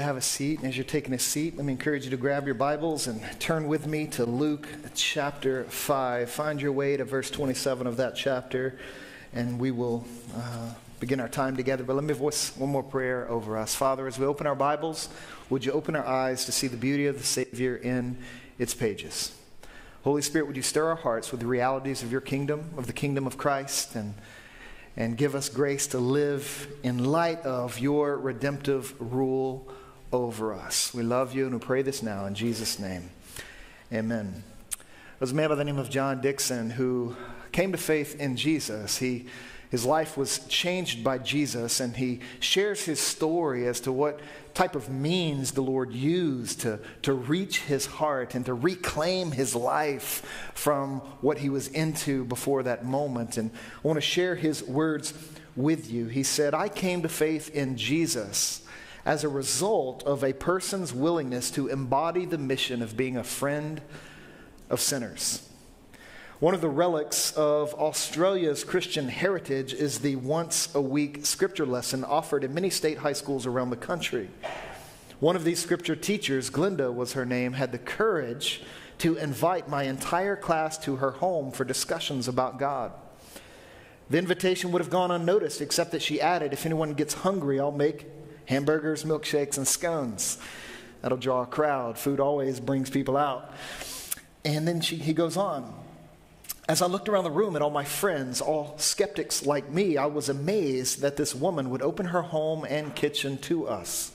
have a seat. And as you're taking a seat, let me encourage you to grab your Bibles and turn with me to Luke chapter 5. Find your way to verse 27 of that chapter, and we will uh, begin our time together. But let me voice one more prayer over us. Father, as we open our Bibles, would you open our eyes to see the beauty of the Savior in its pages? Holy Spirit, would you stir our hearts with the realities of your kingdom, of the kingdom of Christ, and and give us grace to live in light of your redemptive rule over us. We love you and we pray this now in Jesus' name. Amen. There's a man by the name of John Dickson who came to faith in Jesus. He, his life was changed by Jesus, and he shares his story as to what type of means the Lord used to, to reach his heart and to reclaim his life from what he was into before that moment. And I want to share his words with you. He said, I came to faith in Jesus as a result of a person's willingness to embody the mission of being a friend of sinners. One of the relics of Australia's Christian heritage is the once a week scripture lesson offered in many state high schools around the country. One of these scripture teachers, Glinda was her name, had the courage to invite my entire class to her home for discussions about God. The invitation would have gone unnoticed, except that she added, If anyone gets hungry, I'll make hamburgers, milkshakes, and scones. That'll draw a crowd. Food always brings people out. And then she, he goes on. As I looked around the room at all my friends, all skeptics like me, I was amazed that this woman would open her home and kitchen to us.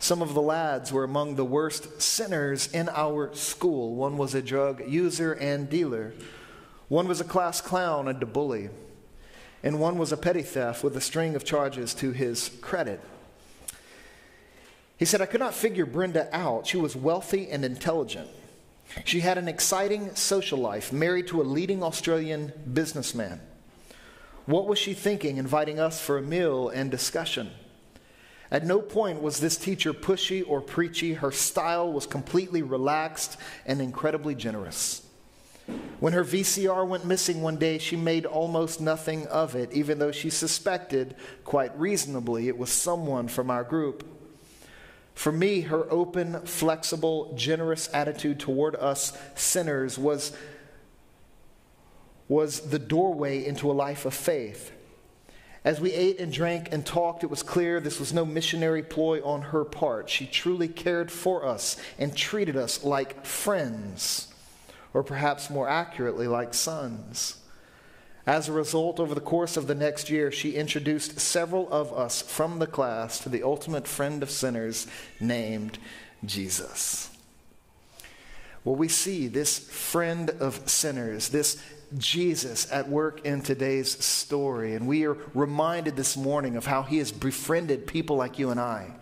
Some of the lads were among the worst sinners in our school. One was a drug user and dealer, one was a class clown and a bully, and one was a petty theft with a string of charges to his credit. He said, I could not figure Brenda out. She was wealthy and intelligent. She had an exciting social life, married to a leading Australian businessman. What was she thinking, inviting us for a meal and discussion? At no point was this teacher pushy or preachy. Her style was completely relaxed and incredibly generous. When her VCR went missing one day, she made almost nothing of it, even though she suspected, quite reasonably, it was someone from our group. For me, her open, flexible, generous attitude toward us sinners was, was the doorway into a life of faith. As we ate and drank and talked, it was clear this was no missionary ploy on her part. She truly cared for us and treated us like friends, or perhaps more accurately, like sons. As a result, over the course of the next year, she introduced several of us from the class to the ultimate friend of sinners named Jesus. Well, we see this friend of sinners, this Jesus at work in today's story. And we are reminded this morning of how he has befriended people like you and I.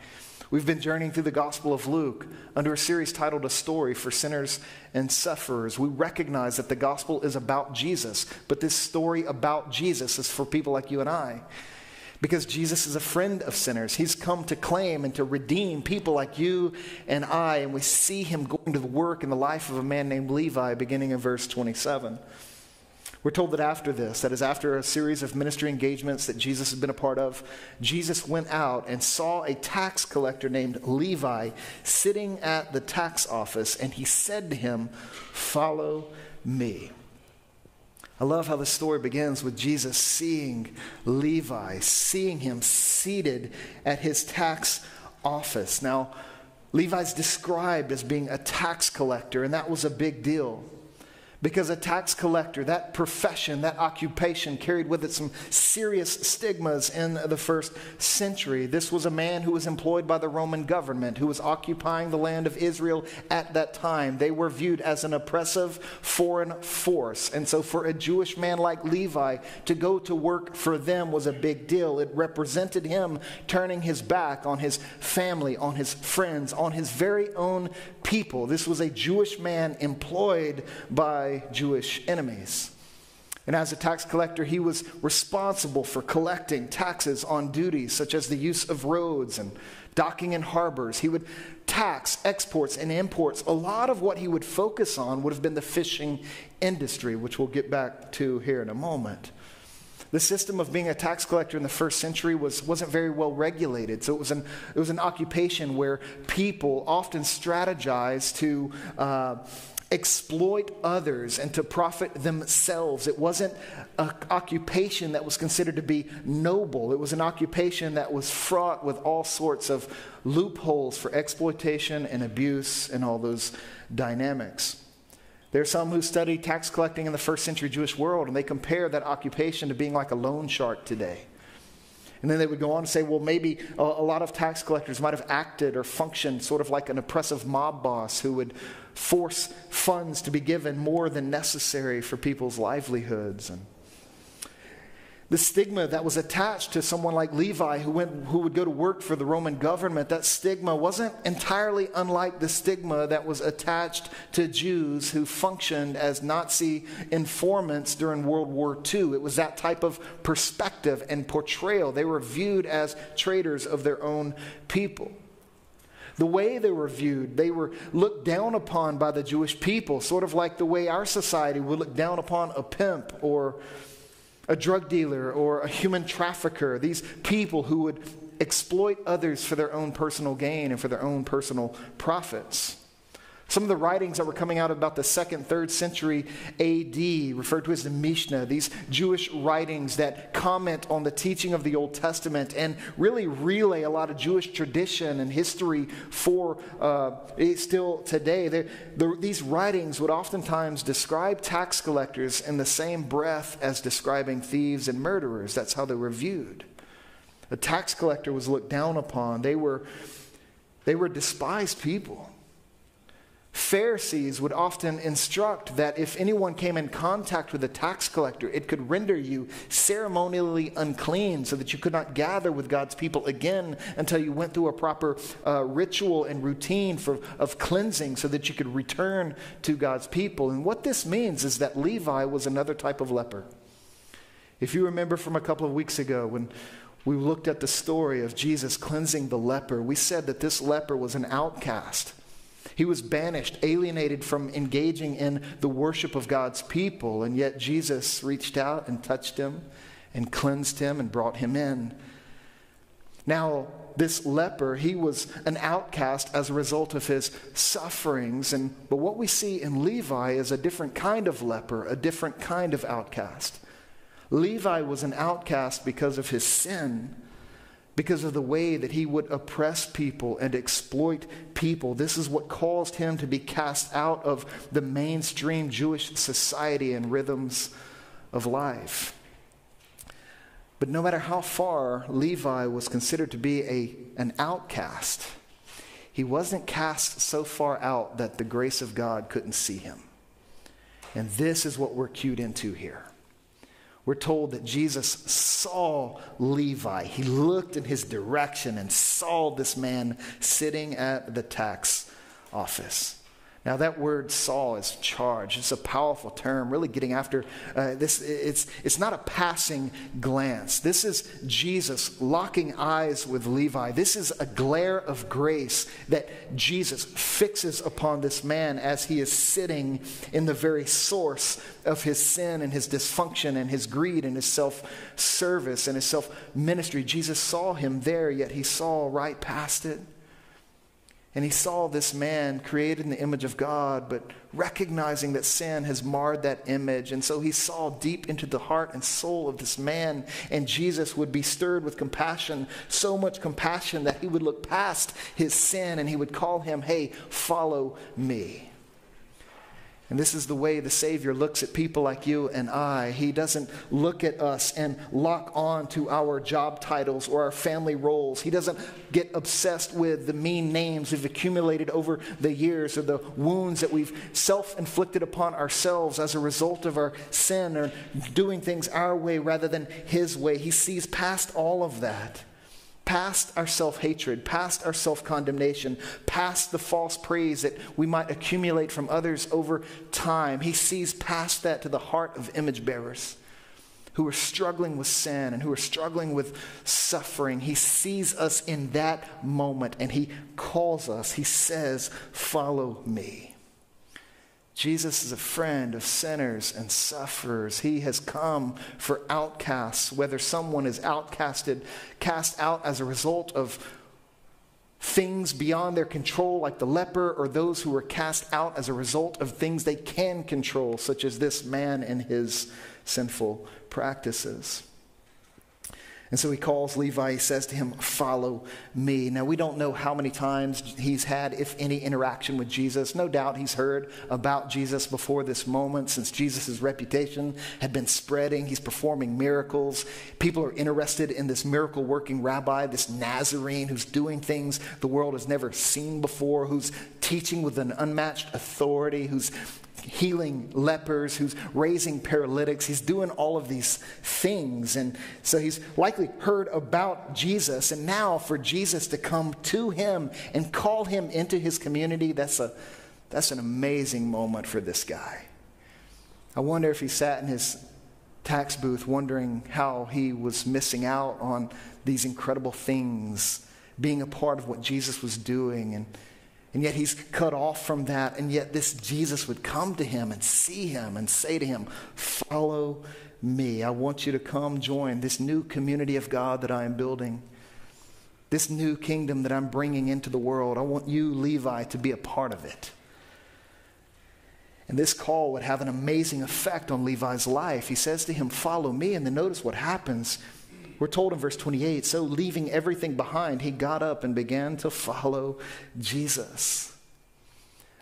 We've been journeying through the Gospel of Luke under a series titled A Story for Sinners and Sufferers. We recognize that the Gospel is about Jesus, but this story about Jesus is for people like you and I. Because Jesus is a friend of sinners. He's come to claim and to redeem people like you and I. And we see him going to the work in the life of a man named Levi, beginning in verse 27. We're told that after this, that is, after a series of ministry engagements that Jesus has been a part of, Jesus went out and saw a tax collector named Levi sitting at the tax office, and he said to him, Follow me. I love how the story begins with Jesus seeing Levi, seeing him seated at his tax office. Now, Levi's described as being a tax collector, and that was a big deal. Because a tax collector, that profession, that occupation carried with it some serious stigmas in the first century. This was a man who was employed by the Roman government, who was occupying the land of Israel at that time. They were viewed as an oppressive foreign force. And so, for a Jewish man like Levi to go to work for them was a big deal. It represented him turning his back on his family, on his friends, on his very own people. This was a Jewish man employed by by Jewish enemies. And as a tax collector, he was responsible for collecting taxes on duties such as the use of roads and docking in harbors. He would tax exports and imports. A lot of what he would focus on would have been the fishing industry, which we'll get back to here in a moment. The system of being a tax collector in the first century was, wasn't very well regulated. So it was, an, it was an occupation where people often strategized to uh, exploit others and to profit themselves. It wasn't an occupation that was considered to be noble, it was an occupation that was fraught with all sorts of loopholes for exploitation and abuse and all those dynamics. There are some who study tax collecting in the first century Jewish world, and they compare that occupation to being like a loan shark today. And then they would go on to say, well, maybe a, a, lot of tax collectors might have acted or functioned sort of like an oppressive mob boss who would force funds to be given more than necessary for people's livelihoods. And the stigma that was attached to someone like Levi who, went, who would go to work for the Roman government, that stigma wasn't entirely unlike the stigma that was attached to Jews who functioned as Nazi informants during World War II. It was that type of perspective and portrayal. They were viewed as traitors of their own people. The way they were viewed, they were looked down upon by the Jewish people, sort of like the way our society would look down upon a pimp or a drug dealer or a human trafficker, these people who would exploit others for their own personal gain and for their own personal profits. Some of the writings that were coming out about the second, third century AD, referred to as the Mishnah, these Jewish writings that comment on the teaching of the Old Testament and really relay a lot of Jewish tradition and history for uh, still today. The, these writings would oftentimes describe tax collectors in the same breath as describing thieves and murderers. That's how they were viewed. A tax collector was looked down upon, they were, they were despised people. Pharisees would often instruct that if anyone came in contact with a tax collector, it could render you ceremonially unclean so that you could not gather with God's people again until you went through a proper uh, ritual and routine for, of cleansing so that you could return to God's people. And what this means is that Levi was another type of leper. If you remember from a couple of weeks ago when we looked at the story of Jesus cleansing the leper, we said that this leper was an outcast. He was banished, alienated from engaging in the worship of God's people, and yet Jesus reached out and touched him and cleansed him and brought him in. Now, this leper, he was an outcast as a result of his sufferings. And, but what we see in Levi is a different kind of leper, a different kind of outcast. Levi was an outcast because of his sin because of the way that he would oppress people and exploit people. This is what caused him to be cast out of the mainstream Jewish society and rhythms of life. But no matter how far Levi was considered to be a, an outcast, he wasn't cast so far out that the grace of God couldn't see him. And this is what we're cued into here we're told that Jesus saw Levi. He looked in his direction and saw this man sitting at the tax office. Now, that word saw is charged. It's a powerful term, really getting after uh, this. It's, it's not a passing glance. This is Jesus locking eyes with Levi. This is a glare of grace that Jesus fixes upon this man as he is sitting in the very source of his sin and his dysfunction and his greed and his self service and his self ministry. Jesus saw him there, yet he saw right past it and he saw this man created in the image of God, but recognizing that sin has marred that image. And so he saw deep into the heart and soul of this man. And Jesus would be stirred with compassion, so much compassion that he would look past his sin and he would call him, Hey, follow me. And this is the way the Savior looks at people like you and I. He doesn't look at us and lock on to our job titles or our family roles. He doesn't get obsessed with the mean names we've accumulated over the years or the wounds that we've self inflicted upon ourselves as a result of our sin or doing things our way rather than His way. He sees past all of that past our self hatred, past our self condemnation, past the false praise that we might accumulate from others over time. He sees past that to the heart of image bearers who are struggling with sin and who are struggling with suffering. He sees us in that moment and he calls us. He says, Follow me. Jesus is a friend of sinners and sufferers. He has come for outcasts, whether someone is outcasted, cast out as a result of things beyond their control, like the leper, or those who were cast out as a result of things they can control, such as this man and his sinful practices. And so he calls Levi, he says to him, Follow me. Now, we don't know how many times he's had, if any, interaction with Jesus. No doubt he's heard about Jesus before this moment, since Jesus' reputation had been spreading. He's performing miracles. People are interested in this miracle working rabbi, this Nazarene who's doing things the world has never seen before, who's teaching with an unmatched authority, who's healing lepers, who's raising paralytics. He's doing all of these things. And so he's likely heard about Jesus. And now for Jesus to come to him and call him into his community, that's, a, that's an amazing moment for this guy. I wonder if he sat in his tax booth wondering how he was missing out on these incredible things, being a part of what Jesus was doing. And and yet he's cut off from that. And yet this Jesus would come to him and see him and say to him, Follow me. I want you to come join this new community of God that I am building, this new kingdom that I'm bringing into the world. I want you, Levi, to be a part of it. And this call would have an amazing effect on Levi's life. He says to him, Follow me. And then notice what happens. We're told in verse 28 so leaving everything behind, he got up and began to follow Jesus.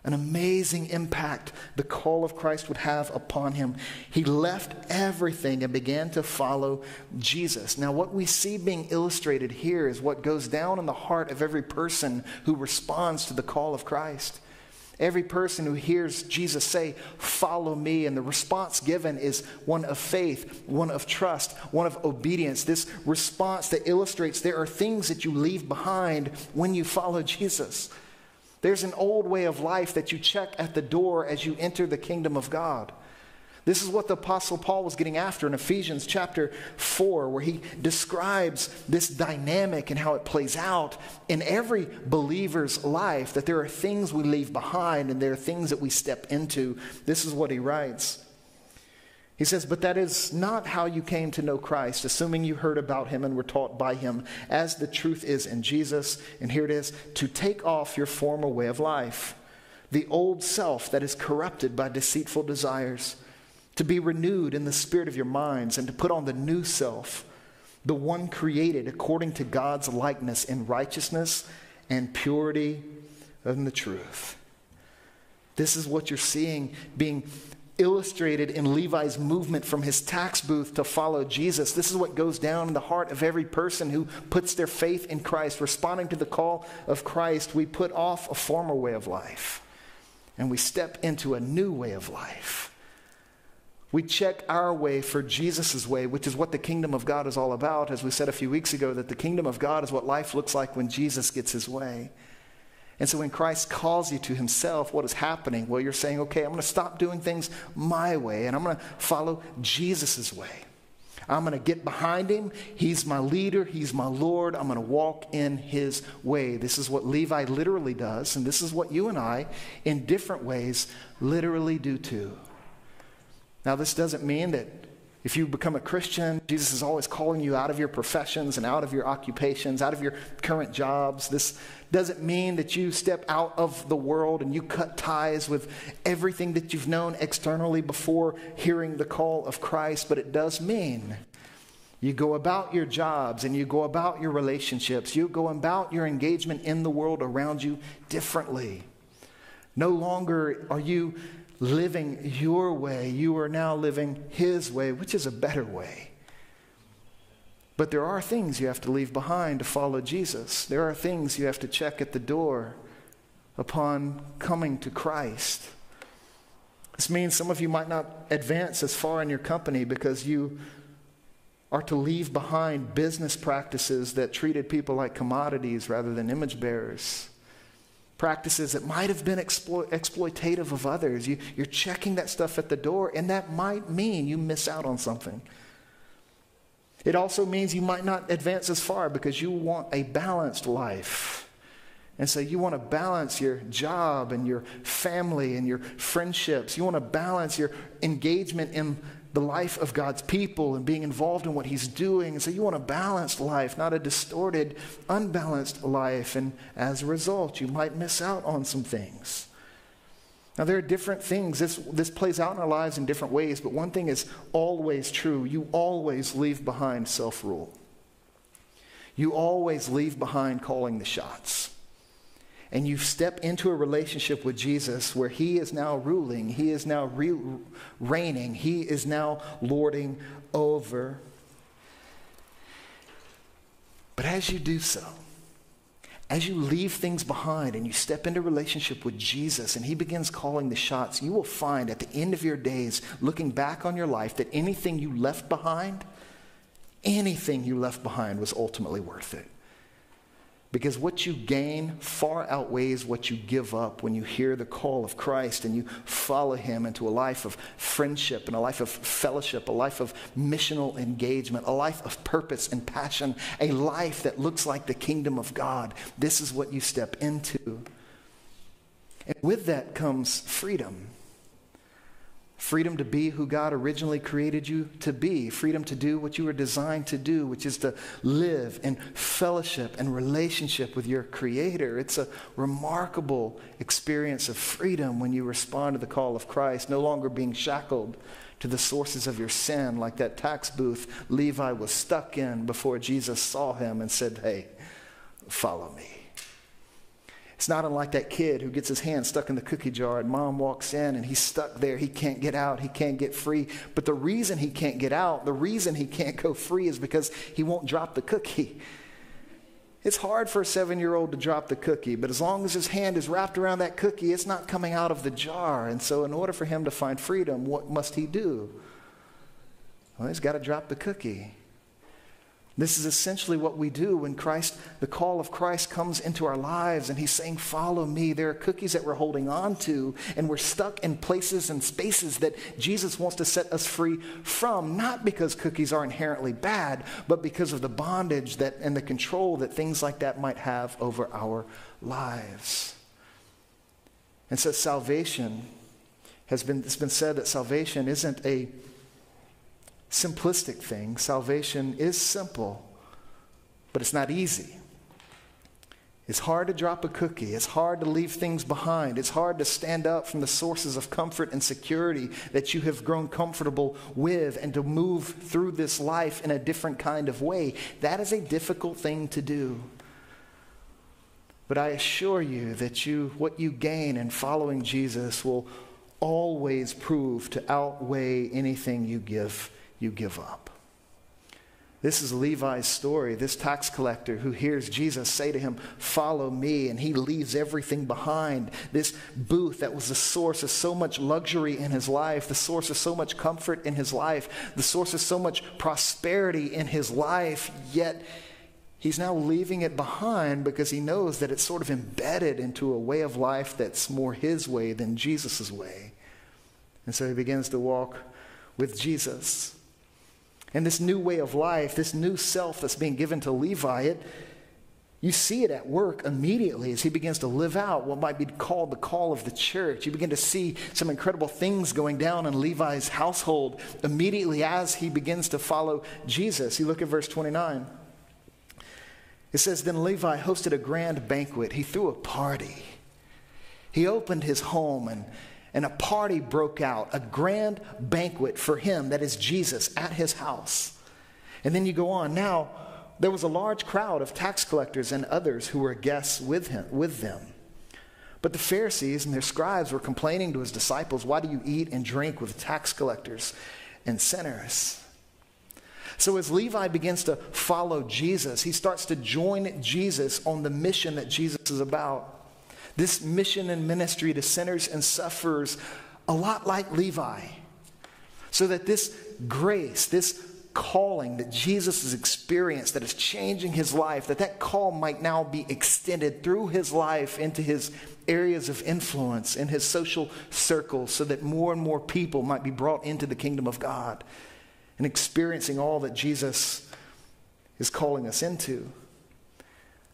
An amazing impact the call of Christ would have upon him. He left everything and began to follow Jesus. Now, what we see being illustrated here is what goes down in the heart of every person who responds to the call of Christ. Every person who hears Jesus say, Follow me, and the response given is one of faith, one of trust, one of obedience. This response that illustrates there are things that you leave behind when you follow Jesus. There's an old way of life that you check at the door as you enter the kingdom of God. This is what the Apostle Paul was getting after in Ephesians chapter 4, where he describes this dynamic and how it plays out in every believer's life that there are things we leave behind and there are things that we step into. This is what he writes. He says, But that is not how you came to know Christ, assuming you heard about him and were taught by him, as the truth is in Jesus. And here it is to take off your former way of life, the old self that is corrupted by deceitful desires to be renewed in the spirit of your minds, and to put on the new self, the one created according to God's likeness in righteousness and purity and the truth. This is what you're seeing being illustrated in Levi's movement from his tax booth to follow Jesus. This is what goes down in the heart of every person who puts their faith in Christ. Responding to the call of Christ, we put off a former way of life and we step into a new way of life. We check our way for Jesus' way, which is what the kingdom of God is all about. As we said a few weeks ago, that the kingdom of God is what life looks like when Jesus gets his way. And so when Christ calls you to himself, what is happening? Well, you're saying, okay, I'm going to stop doing things my way and I'm going to follow Jesus' way. I'm going to get behind him. He's my leader. He's my Lord. I'm going to walk in his way. This is what Levi literally does, and this is what you and I, in different ways, literally do too. Now, this doesn't mean that if you become a Christian, Jesus is always calling you out of your professions and out of your occupations, out of your current jobs. This doesn't mean that you step out of the world and you cut ties with everything that you've known externally before hearing the call of Christ, but it does mean you go about your jobs and you go about your relationships, you go about your engagement in the world around you differently. No longer are you living your way. You are now living His way, which is a better way. But there are things you have to leave behind to follow Jesus. There are things you have to check at the door upon coming to Christ. This means some of you might not advance as far in your company because you are to leave behind business practices that treated people like commodities rather than image bearers practices that might have been explo- exploitative of others. You, you're checking that stuff at the door, and that might mean you miss out on something. It also means you might not advance as far because you want a balanced life. And so you want to balance your job and your family and your friendships. You want to balance your engagement in the life of God's people and being involved in what He's doing. So you want a balanced life, not a distorted, unbalanced life. And as a result, you might miss out on some things. Now, there are different things. This, this plays out in our lives in different ways, but one thing is always true. You always leave behind self rule. You always leave behind calling the shots and you step into a relationship with Jesus where He is now ruling, He is now re- reigning, He is now lording over. But as you do so, as you leave things behind and you step into relationship with Jesus and he begins calling the shots, you will find at the end of your days, looking back on your life, that anything you left behind, anything you left behind was ultimately worth it. Because what you gain far outweighs what you give up when you hear the call of Christ and you follow Him into a life of friendship and a life of fellowship, a life of missional engagement, a life of purpose and passion, a life that looks like the kingdom of God. This is what you step into. And with that comes freedom. Freedom to be who God originally created you to be. Freedom to do what you were designed to do, which is to live in fellowship and relationship with your Creator. It's a remarkable experience of freedom when you respond to the call of Christ, no longer being shackled to the sources of your sin, like that tax booth Levi was stuck in before Jesus saw him and said, Hey, follow me. It's not unlike that kid who gets his hand stuck in the cookie jar and mom walks in and he's stuck there. He can't get out. He can't get free. But the reason he can't get out, the reason he can't go free is because he won't drop the cookie. It's hard for a seven year old to drop the cookie, but as long as his hand is wrapped around that cookie, it's not coming out of the jar. And so, in order for him to find freedom, what must he do? Well, he's got to drop the cookie. This is essentially what we do when Christ, the call of Christ comes into our lives and he's saying, Follow me. There are cookies that we're holding on to, and we're stuck in places and spaces that Jesus wants to set us free from, not because cookies are inherently bad, but because of the bondage that and the control that things like that might have over our lives. And so salvation has been it's been said that salvation isn't a simplistic thing. Salvation is simple, but it's not easy. It's hard to drop a cookie. It's hard to leave things behind. It's hard to stand up from the sources of comfort and security that you have grown comfortable with and to move through this life in a different kind of way. That is a difficult thing to do. But I assure you that you, what you gain in following Jesus will always prove to outweigh anything you give you give up. This is Levi's story, this tax collector who hears Jesus say to him, Follow me, and he leaves everything behind. This booth that was the source of so much luxury in his life, the source of so much comfort in his life, the source of so much prosperity in his life, yet he's now leaving it behind because he knows that it's sort of embedded into a way of life that's more his way than Jesus' way. And so he begins to walk with Jesus. And this new way of life, this new self that's being given to Levi, it, you see it at work immediately as he begins to live out what might be called the call of the church. You begin to see some incredible things going down in Levi's household immediately as he begins to follow Jesus. You look at verse 29. It says, Then Levi hosted a grand banquet. He threw a party. He opened his home and and a party broke out, a grand banquet for him, that is Jesus, at his house. And then you go on. Now, there was a large crowd of tax collectors and others who were guests with him, with them. But the Pharisees and their scribes were complaining to his disciples, Why do you eat and drink with tax collectors and sinners? So, as Levi begins to follow Jesus, he starts to join Jesus on the mission that Jesus is about. This mission and ministry to sinners and sufferers, a lot like Levi. So that this grace, this calling that Jesus has experienced that is changing his life, that that call might now be extended through his life into his areas of influence, in his social circles, so that more and more people might be brought into the kingdom of God and experiencing all that Jesus is calling us into.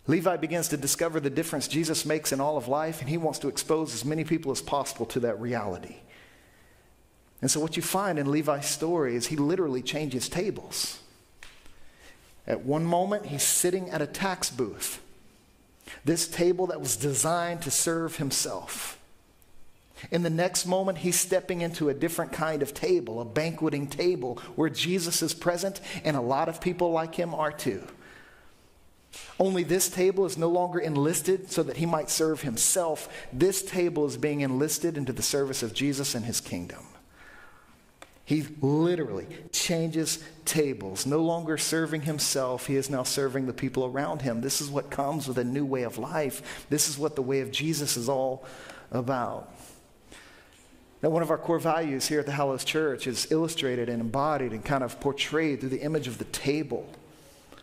Levi begins to discover the difference Jesus makes in all of life, and he wants to expose as many people as possible to that reality. And so, what you find in Levi's story is he literally changes tables. At one moment, he's sitting at a tax booth, this table that was designed to serve himself. In the next moment, he's stepping into a different kind of table, a banqueting table where Jesus is present, and a lot of people like him are too. Only this table is no longer enlisted so that he might serve himself. This table is being enlisted into the service of Jesus and his kingdom. He literally changes tables. No longer serving himself, he is now serving the people around him. This is what comes with a new way of life. This is what the way of Jesus is all about. Now, one of our core values here at the Hallows Church is illustrated and embodied and kind of portrayed through the image of the table.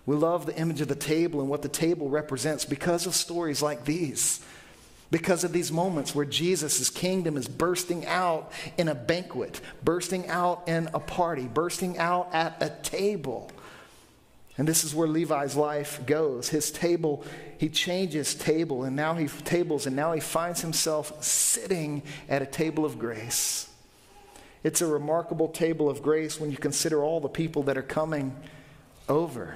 We love the image of the table and what the table represents because of stories like these. Because of these moments where Jesus' kingdom is bursting out in a banquet, bursting out in a party, bursting out at a table. And this is where Levi's life goes. His table, he changes table and now he tables and now he finds himself sitting at a table of grace. It's a remarkable table of grace when you consider all the people that are coming over.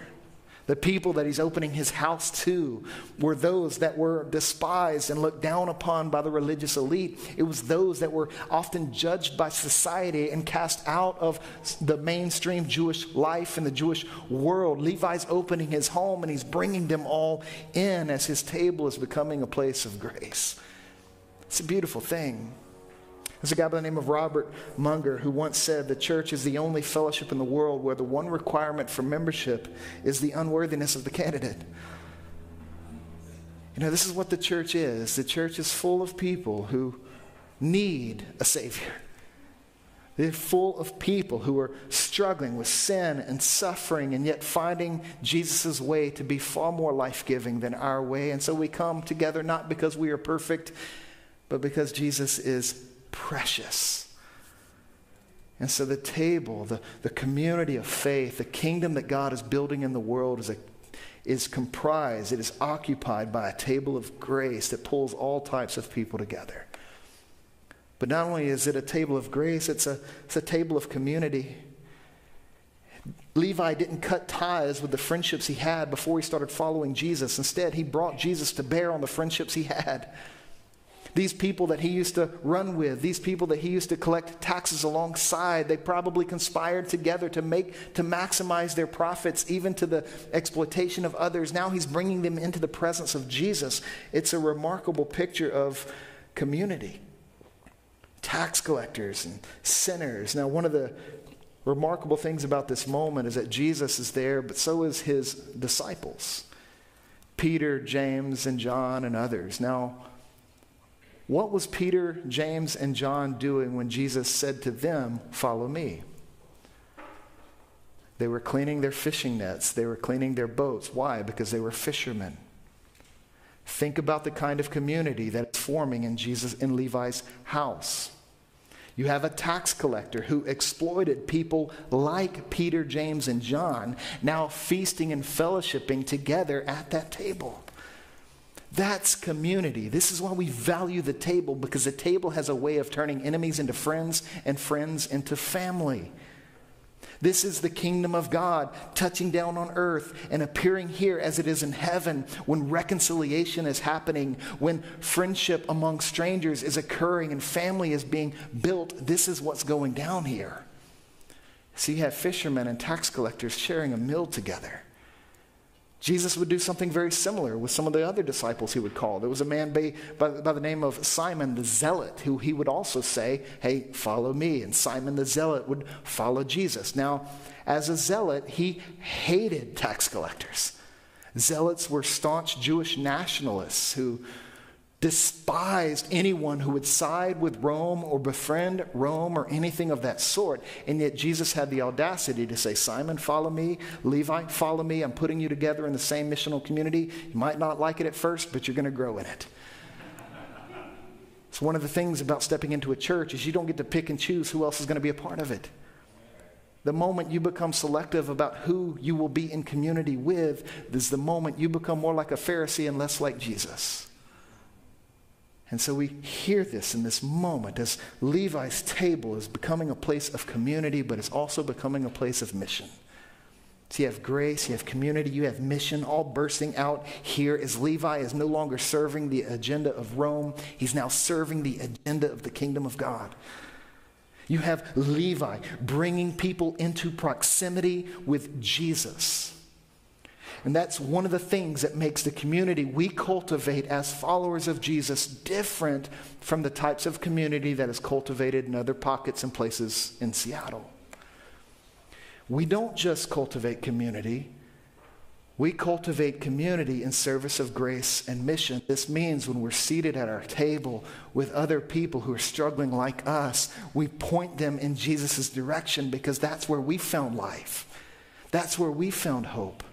The people that he's opening his house to were those that were despised and looked down upon by the religious elite. It was those that were often judged by society and cast out of the mainstream Jewish life and the Jewish world. Levi's opening his home and he's bringing them all in as his table is becoming a place of grace. It's a beautiful thing. There's a guy by the name of Robert Munger who once said the church is the only fellowship in the world where the one requirement for membership is the unworthiness of the candidate. You know, this is what the church is. The church is full of people who need a Savior. They're full of people who are struggling with sin and suffering and yet finding Jesus' way to be far more life giving than our way. And so we come together not because we are perfect, but because Jesus is precious. And so the table, the, the community of faith, the kingdom that God is building in the world is, a, is comprised, it is occupied by a table of grace that pulls all types of people together. But not only is it a table of grace, it's a, it's a table of community. Levi didn't cut ties with the friendships he had before he started following Jesus. Instead, he brought Jesus to bear on the friendships he had these people that he used to run with, these people that he used to collect taxes alongside, they probably conspired together to make to maximize their profits even to the exploitation of others. Now he's bringing them into the presence of Jesus. It's a remarkable picture of community. Tax collectors and sinners. Now one of the remarkable things about this moment is that Jesus is there, but so is his disciples. Peter, James, and John, and others. Now, what was Peter, James, and John doing when Jesus said to them, Follow me? They were cleaning their fishing nets, they were cleaning their boats. Why? Because they were fishermen. Think about the kind of community that's forming in Jesus in Levi's house. You have a tax collector who exploited people like Peter, James, and John, now feasting and fellowshipping together at that table. That's community. This is why we value the table because the table has a way of turning enemies into friends and friends into family. This is the kingdom of God touching down on earth and appearing here as it is in heaven when reconciliation is happening, when friendship among strangers is occurring and family is being built. This is what's going down here. So you have fishermen and tax collectors sharing a meal together. Jesus would do something very similar with some of the other disciples he would call. There was a man by, by, by, the name of Simon the Zealot who he would also say, Hey, follow me. And Simon the Zealot would follow Jesus. Now, as a zealot, he hated tax collectors. Zealots were staunch Jewish nationalists who despised anyone who would side with Rome or befriend Rome or anything of that sort. And yet Jesus had the audacity to say, Simon, follow me. Levi, follow me. I'm putting you together in the same missional community. You might not like it at first, but you're going to grow in it. So, one of the things about stepping into a church is you don't get to pick and choose who else is going to be a part of it. The moment you become selective about who you will be in community with is the moment you become more like a Pharisee and less like Jesus. And so we hear this in this moment as Levi's table is becoming a place of community, but it's also becoming a place of mission. So you have grace, you have community, you have mission, all bursting out here as Levi is no longer serving the agenda of Rome. He's now serving the agenda of the kingdom of God. You have Levi bringing people into proximity with Jesus. And that's one of the things that makes the community we cultivate as followers of Jesus different from the types of community that is cultivated in other pockets and places in Seattle. We don't just cultivate community, we cultivate community in service of grace and mission. This means when we're seated at our table with other people who are struggling like us, we point them in Jesus' direction because that's where we found life. That's where we found hope.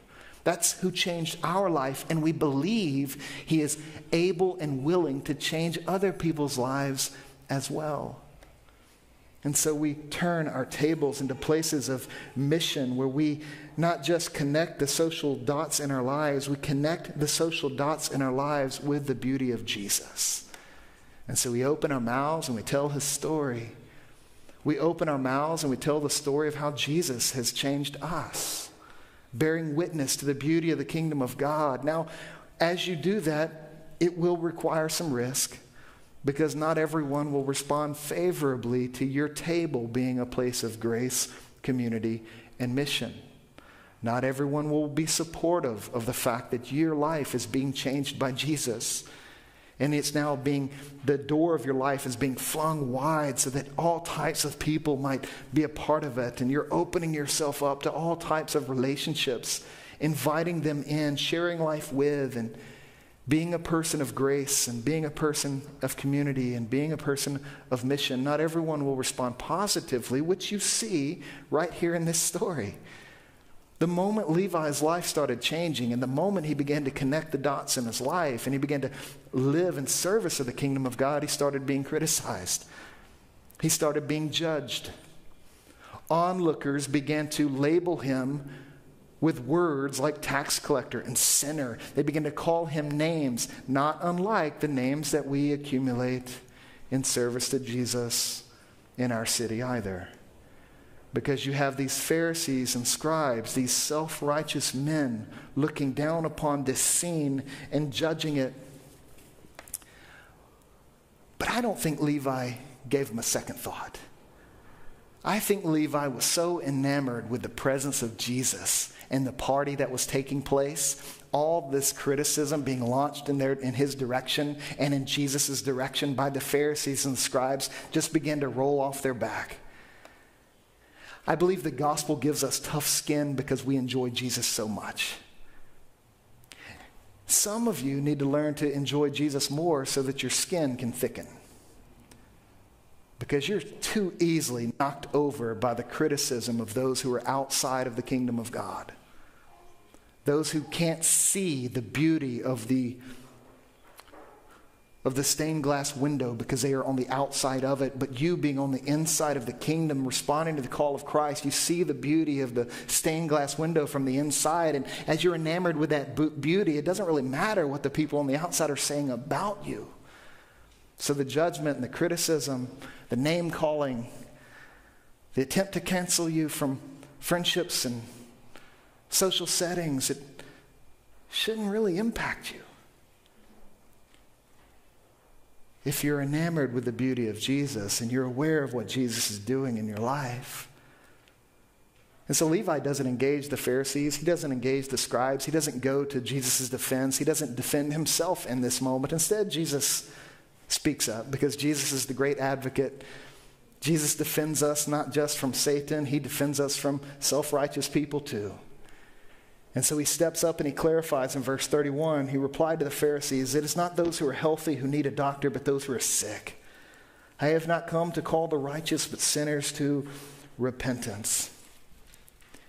That's who changed our life, and we believe He is able and willing to change other people's lives as well. And so we turn our tables into places of mission where we not just connect the social dots in our lives, we connect the social dots in our lives with the beauty of Jesus. And so we open our mouths and we tell his story. We open our mouths and we tell the story of how Jesus has changed us, bearing witness to the beauty of the kingdom of God. Now, as you do that, it will require some risk because not everyone will respond favorably to your table being a place of grace, community, and mission. Not everyone will be supportive of the fact that your life is being changed by Jesus. And it's now being, the door of your life is being flung wide so that all types of people might be a part of it. And you're opening yourself up to all types of relationships, inviting them in, sharing life with, and being a person of grace and being a person of community and being a person of mission. Not everyone will respond positively, which you see right here in this story. The moment Levi's life started changing, and the moment he began to connect the dots in his life, and he began to live in service of the kingdom of God, he started being criticized. He started being judged. Onlookers began to label him with words like tax collector and sinner. They began to call him names, not unlike the names that we accumulate in service to Jesus in our city either because you have these Pharisees and scribes, these self righteous men looking down upon this scene and judging it. But I don't think Levi gave him a second thought. I think Levi was so enamored with the presence of Jesus and the party that was taking place, all this criticism being launched in, their, in his direction and in Jesus' direction by the Pharisees and the scribes just began to roll off their back. I believe the gospel gives us tough skin because we enjoy Jesus so much. Some of you need to learn to enjoy Jesus more so that your skin can thicken. Because you're too easily knocked over by the criticism of those who are outside of the kingdom of God. Those who can't see the beauty of the of the stained glass window because they are on the outside of it, but you being on the inside of the kingdom, responding to the call of Christ, you see the beauty of the stained glass window from the inside. And as you're enamored with that beauty, it doesn't really matter what the people on the outside are saying about you. So the judgment and the criticism, the name calling, the attempt to cancel you from friendships and social settings, it shouldn't really impact you. If you're enamored with the beauty of Jesus and you're aware of what Jesus is doing in your life. And so Levi doesn't engage the Pharisees. He doesn't engage the scribes. He doesn't go to Jesus' defense. He doesn't defend himself in this moment. Instead, Jesus speaks up because Jesus is the great advocate. Jesus defends us not just from Satan, he defends us from self righteous people too. And so he steps up and he clarifies in verse 31. He replied to the Pharisees, It is not those who are healthy who need a doctor, but those who are sick. I have not come to call the righteous, but sinners to repentance.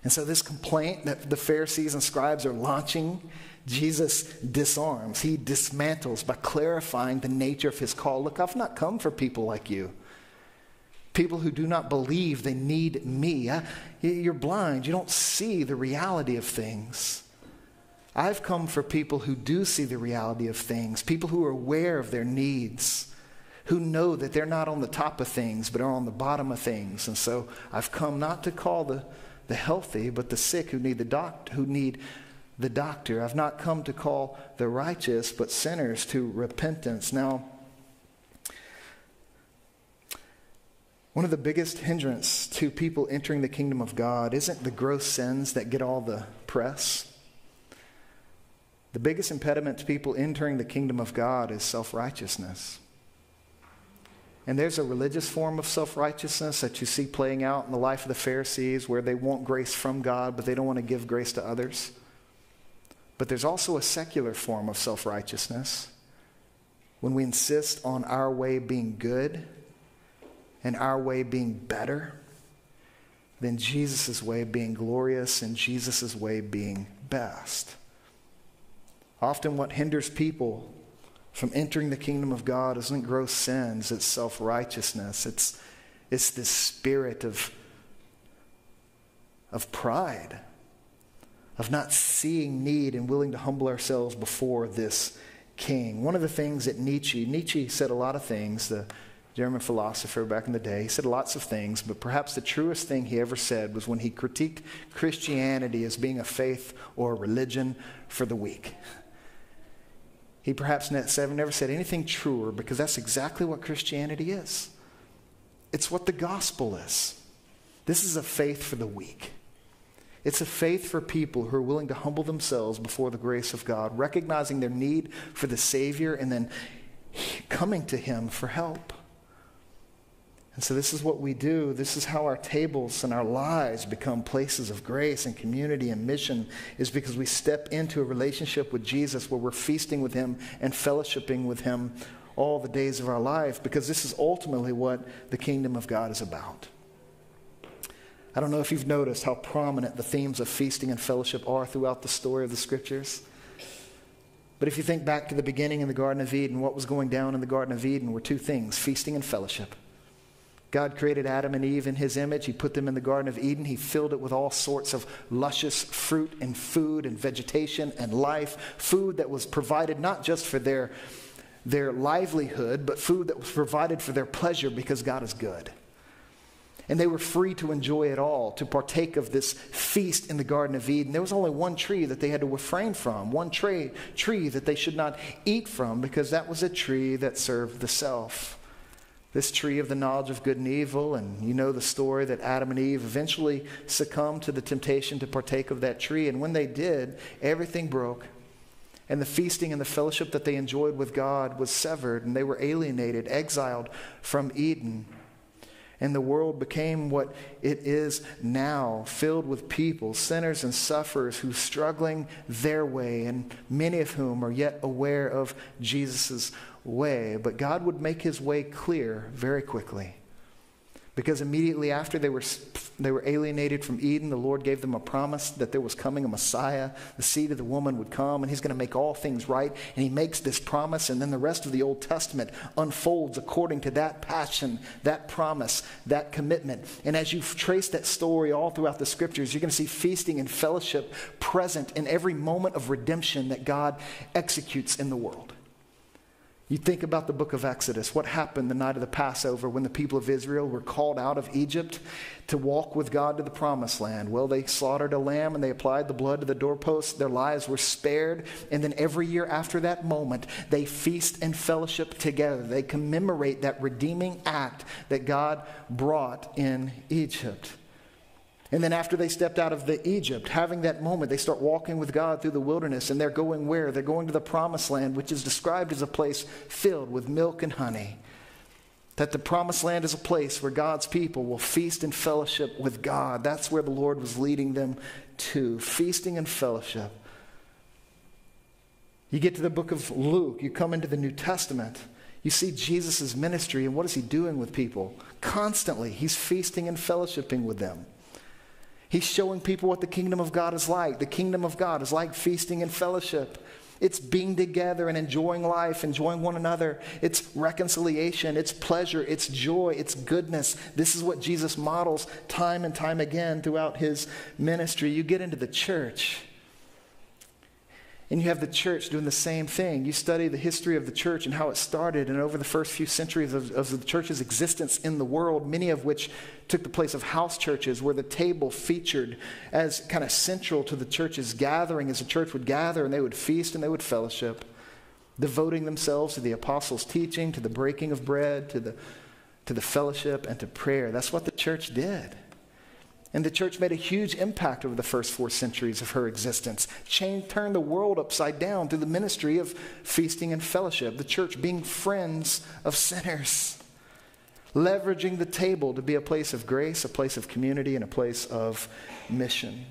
And so, this complaint that the Pharisees and scribes are launching, Jesus disarms. He dismantles by clarifying the nature of his call. Look, I've not come for people like you. People who do not believe they need me. You're blind. You don't see the reality of things. I've come for people who do see the reality of things, people who are aware of their needs, who know that they're not on the top of things, but are on the bottom of things. And so I've come not to call the, the healthy, but the sick who need the doc- who need the doctor. I've not come to call the righteous, but sinners to repentance. Now, one of the biggest hindrance to people entering the kingdom of God isn't the gross sins that get all the press. The biggest impediment to people entering the kingdom of God is self righteousness. And there's a religious form of self righteousness that you see playing out in the life of the Pharisees where they want grace from God, but they don't want to give grace to others. But there's also a secular form of self righteousness when we insist on our way being good and our way being better than Jesus' way being glorious and Jesus' way being best. Often, what hinders people from entering the kingdom of God isn't gross sins, it's self righteousness. It's, it's this spirit of, of pride, of not seeing need and willing to humble ourselves before this king. One of the things that Nietzsche, Nietzsche said a lot of things, the German philosopher back in the day. He said lots of things, but perhaps the truest thing he ever said was when he critiqued Christianity as being a faith or a religion for the weak. He perhaps never said anything truer because that's exactly what Christianity is. It's what the gospel is. This is a faith for the weak. It's a faith for people who are willing to humble themselves before the grace of God, recognizing their need for the Savior and then coming to Him for help. And so, this is what we do. This is how our tables and our lives become places of grace and community and mission, is because we step into a relationship with Jesus where we're feasting with Him and fellowshipping with Him all the days of our life, because this is ultimately what the kingdom of God is about. I don't know if you've noticed how prominent the themes of feasting and fellowship are throughout the story of the scriptures. But if you think back to the beginning in the Garden of Eden, what was going down in the Garden of Eden were two things feasting and fellowship. God created Adam and Eve in his image. He put them in the Garden of Eden. He filled it with all sorts of luscious fruit and food and vegetation and life, food that was provided not just for their, their livelihood, but food that was provided for their pleasure because God is good. And they were free to enjoy it all, to partake of this feast in the Garden of Eden. There was only one tree that they had to refrain from, one tree, tree that they should not eat from, because that was a tree that served the self this tree of the knowledge of good and evil. And you know the story that Adam and Eve eventually succumbed to the temptation to partake of that tree. And when they did, everything broke. And the feasting and the fellowship that they enjoyed with God was severed, and they were alienated, exiled from Eden. And the world became what it is now, filled with people, sinners and sufferers who struggling their way, and many of whom are yet aware of Jesus' way, but God would make his way clear very quickly. Because immediately after they were, they were alienated from Eden, the Lord gave them a promise that there was coming a Messiah. The seed of the woman would come, and he's going to make all things right. And he makes this promise, and then the rest of the Old Testament unfolds according to that passion, that promise, that commitment. And as you trace that story all throughout the scriptures, you're going to see feasting and fellowship present in every moment of redemption that God executes in the world. You think about the book of Exodus. What happened the night of the Passover when the people of Israel were called out of Egypt to walk with God to the promised land? Well, they slaughtered a lamb and they applied the blood to the doorposts. Their lives were spared. And then every year after that moment, they feast and fellowship together. They commemorate that redeeming act that God brought in Egypt. And then after they stepped out of the Egypt, having that moment, they start walking with God through the wilderness and they're going where? They're going to the promised land, which is described as a place filled with milk and honey. That the promised land is a place where God's people will feast and fellowship with God. That's where the Lord was leading them to, feasting and fellowship. You get to the book of Luke, you come into the New Testament. You see Jesus' ministry, and what is he doing with people? Constantly, he's feasting and fellowshipping with them. He's showing people what the kingdom of God is like. The kingdom of God is like feasting and fellowship. It's being together and enjoying life, enjoying one another. It's reconciliation, it's pleasure, it's joy, it's goodness. This is what Jesus models time and time again throughout his ministry. You get into the church, and you have the church doing the same thing. You study the history of the church and how it started, and over the first few centuries of, of, the church's existence in the world, many of which took the place of house churches, where the table featured as kind of central to the church's gathering, as the church would gather and they would feast and they would fellowship, devoting themselves to the apostles' teaching, to the breaking of bread, to the, to the fellowship, and to prayer. That's what the church did. And the church made a huge impact over the first four centuries of her existence. Turned the world upside down through the ministry of feasting and fellowship. The church being friends of sinners. Leveraging the table to be a place of grace, a place of community, and a place of mission.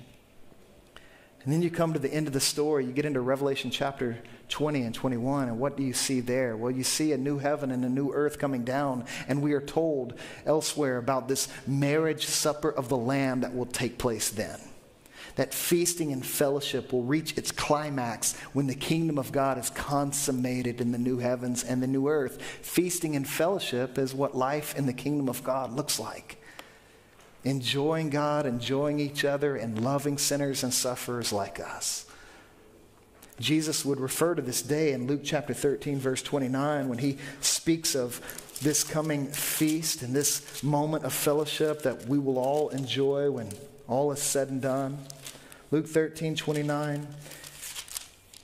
And then you come to the end of the story, you get into Revelation chapter 20 and 21, and what do you see there? Well, you see a new heaven and a new earth coming down, and we are told elsewhere about this marriage supper of the Lamb that will take place then. That feasting and fellowship will reach its climax when the kingdom of God is consummated in the new heavens and the new earth. Feasting and fellowship is what life in the kingdom of God looks like enjoying God, enjoying each other, and loving sinners and sufferers like us. Jesus would refer to this day in Luke chapter 13, verse 29, when he speaks of this coming feast and this moment of fellowship that we will all enjoy when all is said and done. Luke 13, 29.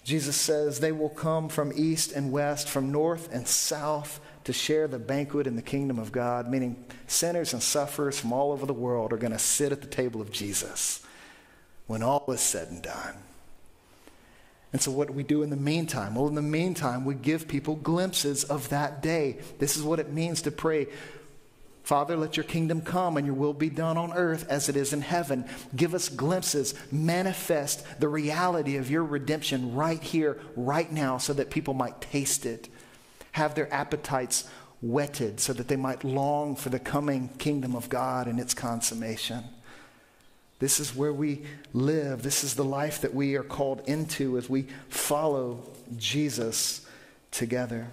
Jesus says, They will come from east and west, from north and south to share the banquet in the kingdom of God, meaning sinners and sufferers from all over the world are going to sit at the table of Jesus when all is said and done. And so, what do we do in the meantime? Well, in the meantime, we give people glimpses of that day. This is what it means to pray Father, let your kingdom come and your will be done on earth as it is in heaven. Give us glimpses, manifest the reality of your redemption right here, right now, so that people might taste it have their appetites whetted so that they might long for the coming kingdom of God and its consummation. This is where we live. This is the life that we are called into as we follow Jesus together.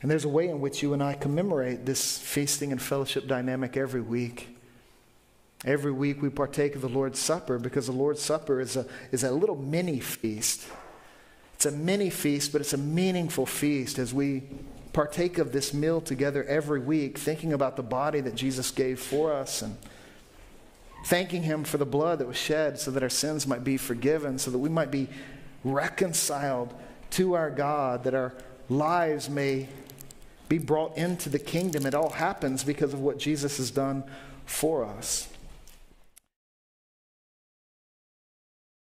And there's a way in which you and I commemorate this feasting and fellowship dynamic every week. Every week we partake of the Lord's Supper because the Lord's Supper is a, is a little mini feast it's a mini feast, but it's a meaningful feast as we partake of this meal together every week, thinking about the body that Jesus gave for us and thanking Him for the blood that was shed so that our sins might be forgiven, so that we might be reconciled to our God, that our lives may be brought into the kingdom. It all happens because of what Jesus has done for us.